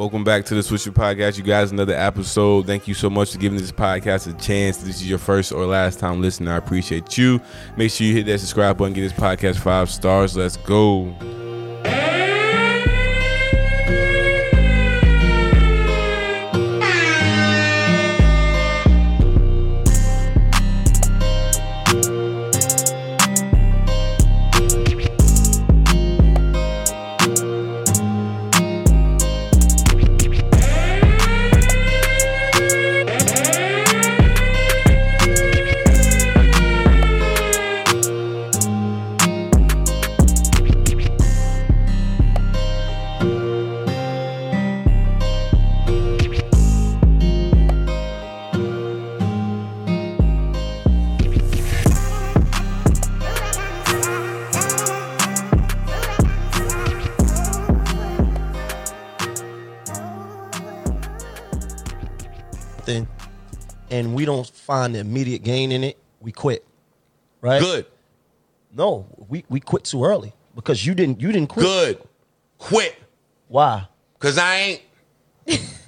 Welcome back to the Switcher Podcast. You guys, another episode. Thank you so much for giving this podcast a chance. This is your first or last time listening. I appreciate you. Make sure you hit that subscribe button, give this podcast five stars. Let's go. Something and we don't find the immediate gain in it, we quit. Right? Good. No, we, we quit too early because you didn't you didn't quit. Good. Quit. Why? Cause I ain't.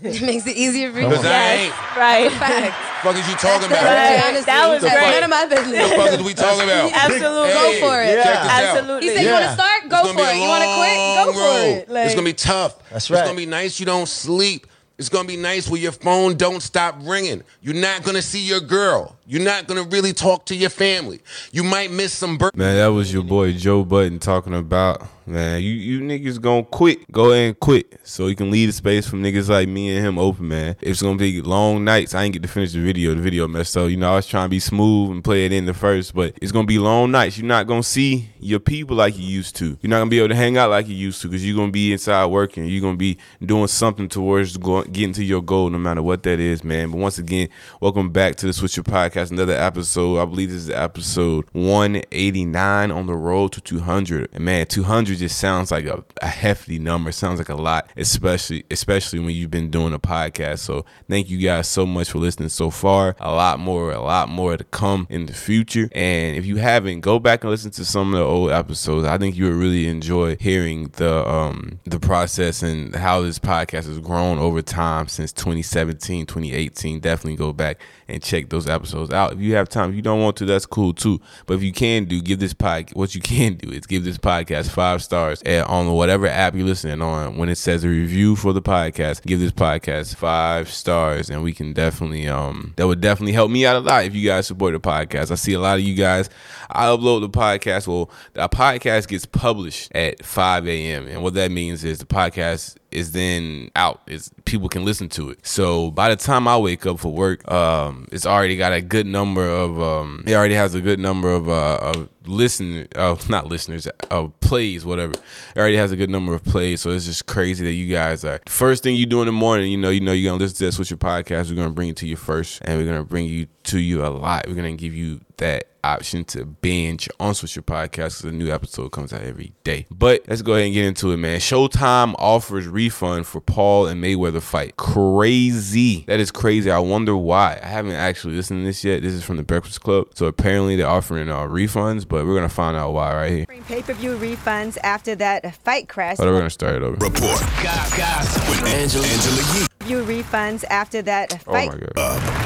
It makes it easier for you. Cause I ain't. Right. Fact. Fuck is you talking about? Right. honestly. That was That's great. none of my business. What the fuck is we talking about? Absolutely. Go for it. Check this out. Absolutely. He said, "You want to start? Go for it. You want to quit? Go long for road. it." it's gonna be tough. That's right. It's gonna be nice. You don't sleep. It's gonna be nice where your phone don't stop ringing. You're not gonna see your girl. You're not gonna really talk to your family. You might miss some birthdays. Man, that was your boy Joe Budden talking about man. You you niggas gonna quit. Go ahead and quit so you can leave the space from niggas like me and him open, man. It's gonna be long nights. I ain't get to finish the video. The video messed up. You know, I was trying to be smooth and play it in the first, but it's gonna be long nights. You're not gonna see your people like you used to. You're not gonna be able to hang out like you used to because you're gonna be inside working. You're gonna be doing something towards getting to your goal, no matter what that is, man. But once again, welcome back to the Switcher Podcast. Another episode. I believe this is episode 189 on the road to 200. And man, 200 just sounds like a, a hefty number. It sounds like a lot, especially especially when you've been doing a podcast. So thank you guys so much for listening so far. A lot more, a lot more to come in the future. And if you haven't, go back and listen to some of the old episodes. I think you would really enjoy hearing the um the process and how this podcast has grown over time since 2017, 2018. Definitely go back and check those episodes out. If you have time, if you don't want to, that's cool too. But if you can do, give this podcast what you can do is give this podcast five stars at, on whatever app you're listening on. When it says a review for the podcast, give this podcast five stars, and we can definitely um that would definitely help me out a lot if you guys support the podcast. I see a lot of you guys. I upload the podcast. Well, the podcast gets published at 5 a.m. and what that means is the podcast is then out. Is people can listen to it. So by the time I wake up for work, um, it's already got a good number of um, it already has a good number of uh, of listen, uh, not listeners, of plays, whatever. It already has a good number of plays. So it's just crazy that you guys are first thing you do in the morning. You know, you know, you're gonna listen to this with your podcast. We're gonna bring it to you first, and we're gonna bring you to you a lot. We're gonna give you that option to binge on Switch Your Podcast because a new episode comes out every day. But let's go ahead and get into it, man. Showtime offers refund for Paul and Mayweather fight. Crazy. That is crazy. I wonder why. I haven't actually listened to this yet. This is from the Breakfast Club. So apparently they're offering uh, refunds, but we're going to find out why right here. Pay per view refunds after that fight crash. But we're going to start it over. Report. Gas, gas. With Angela, Angela Yee. View refunds after that fight. Oh fight. my God.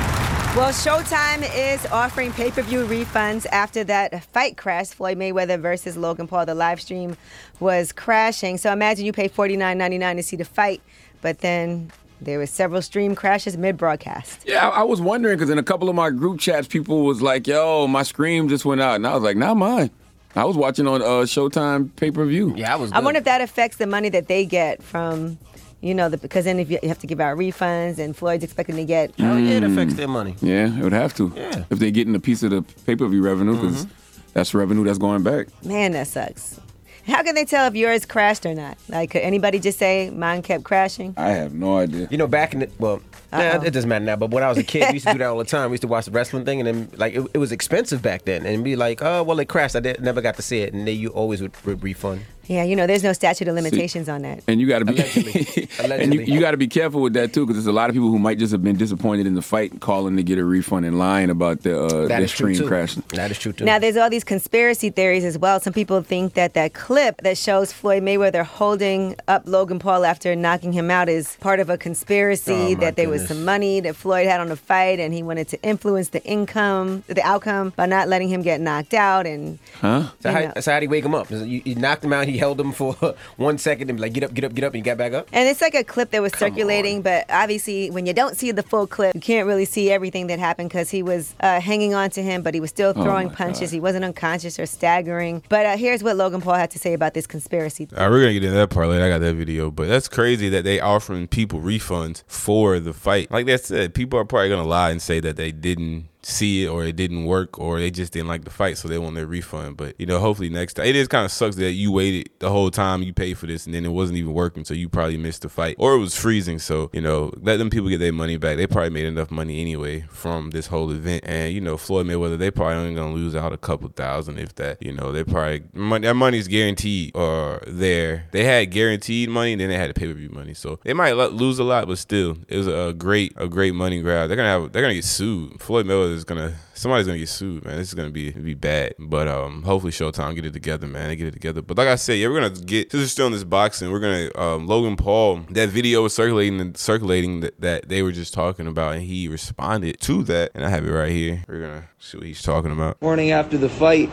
Well, Showtime is offering pay per view refunds after that fight crash. Floyd Mayweather versus Logan Paul. The live stream was crashing. So imagine you pay $49.99 to see the fight, but then there were several stream crashes mid broadcast. Yeah, I, I was wondering because in a couple of my group chats, people was like, "Yo, my scream just went out," and I was like, "Not mine." I was watching on uh, Showtime pay per view. Yeah, I was. I wonder if that affects the money that they get from. You know, the, because then if you you have to give out refunds, and Floyd's expecting to get Hell yeah, it affects mm. their money. Yeah, it would have to. Yeah. If they're getting a piece of the pay per view revenue, because mm-hmm. that's revenue that's going back. Man, that sucks. How can they tell if yours crashed or not? Like, could anybody just say mine kept crashing? I have no idea. You know, back in the well, nah, it doesn't matter now. But when I was a kid, we used to do that all the time. We used to watch the wrestling thing, and then like it, it was expensive back then, and be like, oh well, it crashed. I did, never got to see it, and then you always would, would refund. Yeah, you know, there's no statute of limitations on that. And you got to be, Allegedly. and you, you got to be careful with that too, because there's a lot of people who might just have been disappointed in the fight, calling to get a refund and lying about the uh, That the is true stream crashing. That is true too. Now, there's all these conspiracy theories as well. Some people think that that clip that shows Floyd Mayweather holding up Logan Paul after knocking him out is part of a conspiracy, Oh, that there was some money that Floyd had on the fight and he wanted to influence the income, the outcome by not letting him get knocked out. And Huh? So how, know. that's how he wake him up. You, you knocked him out. He held him for one second and be like, "Get up, get up, get up," and he got back up. And it's like a clip that was Come circulating, on. but obviously, when you don't see the full clip, you can't really see everything that happened because he was uh, hanging on to him, but he was still throwing my punches. God. He wasn't unconscious or staggering. But uh, here's what Logan Paul had to say about this conspiracy. All right, we're gonna get into that part later. I got that video, but that's crazy that they offering people refunds for the fight. Like that said, people are probably gonna lie and say that they didn't see it or it didn't work or they just didn't like the fight, so they want their refund. But you know, hopefully next time. It is kind of sucks that you waited the whole time you paid for this and then it wasn't even working, so you probably missed the fight or it was freezing. So you know, let them people get their money back. They probably made enough money anyway from this whole event, and you know, Floyd Mayweather, they probably only gonna lose out a couple thousand if that. You know, they probably that money's guaranteed or there. They had guaranteed money, then they had the pay per view money, so they might lose a lot, but still, it was a great a great money grab. They're gonna have they're gonna get sued. Floyd Mayweather is gonna somebody's gonna get sued, man. This is gonna be be bad, but um, hopefully Showtime get it together, man. They get it together. But like I said, yeah, we're gonna get since we're still in this boxing, we're gonna um, Logan Paul. That video was circulating and circulating that, that they were just talking about, and he responded to that, and I have it right here. We're gonna see what he's talking about. morning after the fight.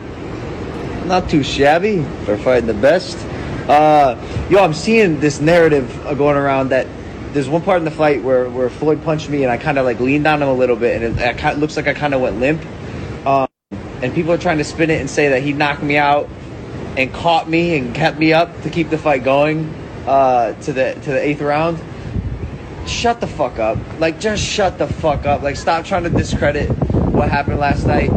Not too shabby for fighting the best. Uh, yo, I'm seeing this narrative going around that there's one part in the fight where, where Floyd punched me and I kind of like leaned on him a little bit and it, it looks like I kind of went limp. Um, and people are trying to spin it and say that he knocked me out and caught me and kept me up to keep the fight going uh, to the to the eighth round. Shut the fuck up. Like just shut the fuck up. Like stop trying to discredit what happened last night.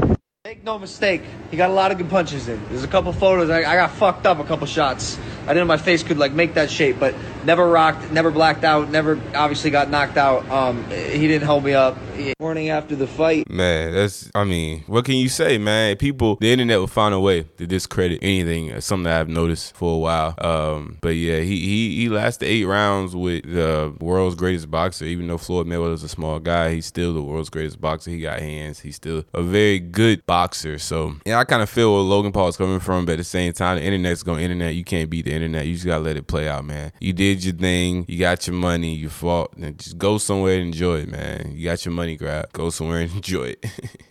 Make no mistake, he got a lot of good punches in. There's a couple photos. I, I got fucked up a couple shots. I didn't know my face could like make that shape, but never rocked, never blacked out, never obviously got knocked out. Um, he didn't hold me up. Morning after the fight, Man, that's I mean, what can you say, man? People the internet will find a way to discredit anything. Something that I've noticed for a while. Um, but yeah, he he he lasted eight rounds with the world's greatest boxer. Even though Floyd Mayweather's a small guy, he's still the world's greatest boxer. He got hands. He's still a very good boxer. So yeah, I kind of feel where Logan Paul is coming from, but at the same time, the internet's going internet. You can't beat the internet. You just gotta let it play out, man. You did your thing. You got your money. You fought. And just go somewhere and enjoy it, man. You got your money grab. Go somewhere and enjoy it.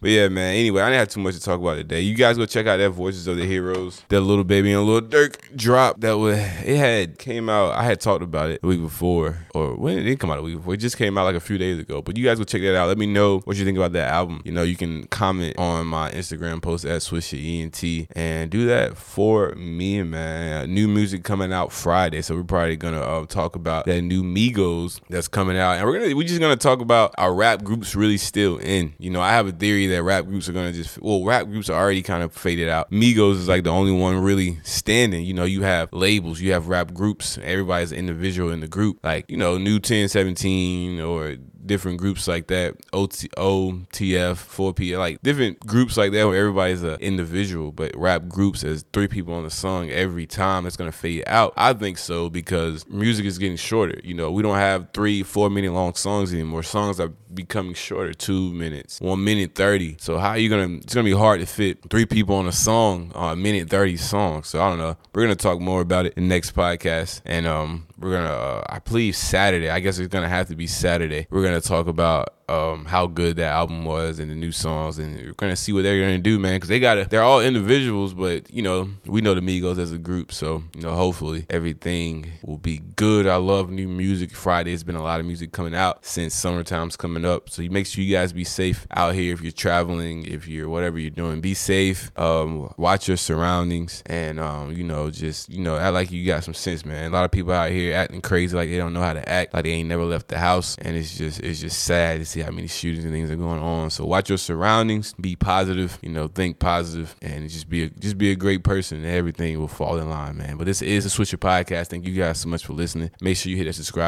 But yeah, man. Anyway, I didn't have too much to talk about today. You guys go check out that Voices of the Heroes, that Lil Baby and Lil Durk drop that was it had came out. I had talked about it the week before, or when it didn't come out a week before. It just came out like a few days ago. But you guys go check that out. Let me know what you think about that album. You know, you can comment on my Instagram post at Swisher ENT and do that for me, man. New music coming out Friday, so we're probably gonna uh, talk about that new Migos that's coming out, and we're gonna we're just gonna talk about our rap groups really still in. You know, I have a theory that rap groups are gonna just well, rap groups are already kind of faded out. Migos is like the only one really standing. You know, you have labels, you have rap groups, everybody's an individual in the group. Like, you know, New 1017 or different groups like that, OT, OTF, 4P, like different groups like that where everybody's an individual, but rap groups as three people on the song every time, it's gonna fade out. I think so because music is getting shorter. You know, we don't have three, four minute long songs anymore. Songs are becoming shorter, two minutes, one minute thirty. So how are you gonna? It's gonna be hard to fit three people on a song, on a minute thirty song. So I don't know. We're gonna talk more about it in the next podcast, and um, we're gonna, uh, I believe Saturday. I guess it's gonna have to be Saturday. We're gonna talk about um how good that album was and the new songs, and we're gonna see what they're gonna do, man. Because they gotta, they're all individuals, but you know, we know the Migos as a group, so you know, hopefully everything will be good. I love new music. Friday has been a lot of music coming out since summertime's coming up, so you make sure you guys be safe out here if you're traveling, if you're whatever you're doing. Be safe. Um, watch your surroundings, and um, you know, just you know, act like you got some sense, man. A lot of people out here acting crazy, like they don't know how to act, like they ain't never left the house, and it's just it's just sad to see how many shootings and things are going on. So watch your surroundings, be positive, you know, think positive, and just be a, just be a great person, and everything will fall in line, man. But this is a Switcher podcast. Thank you guys so much for listening. Make sure you hit that subscribe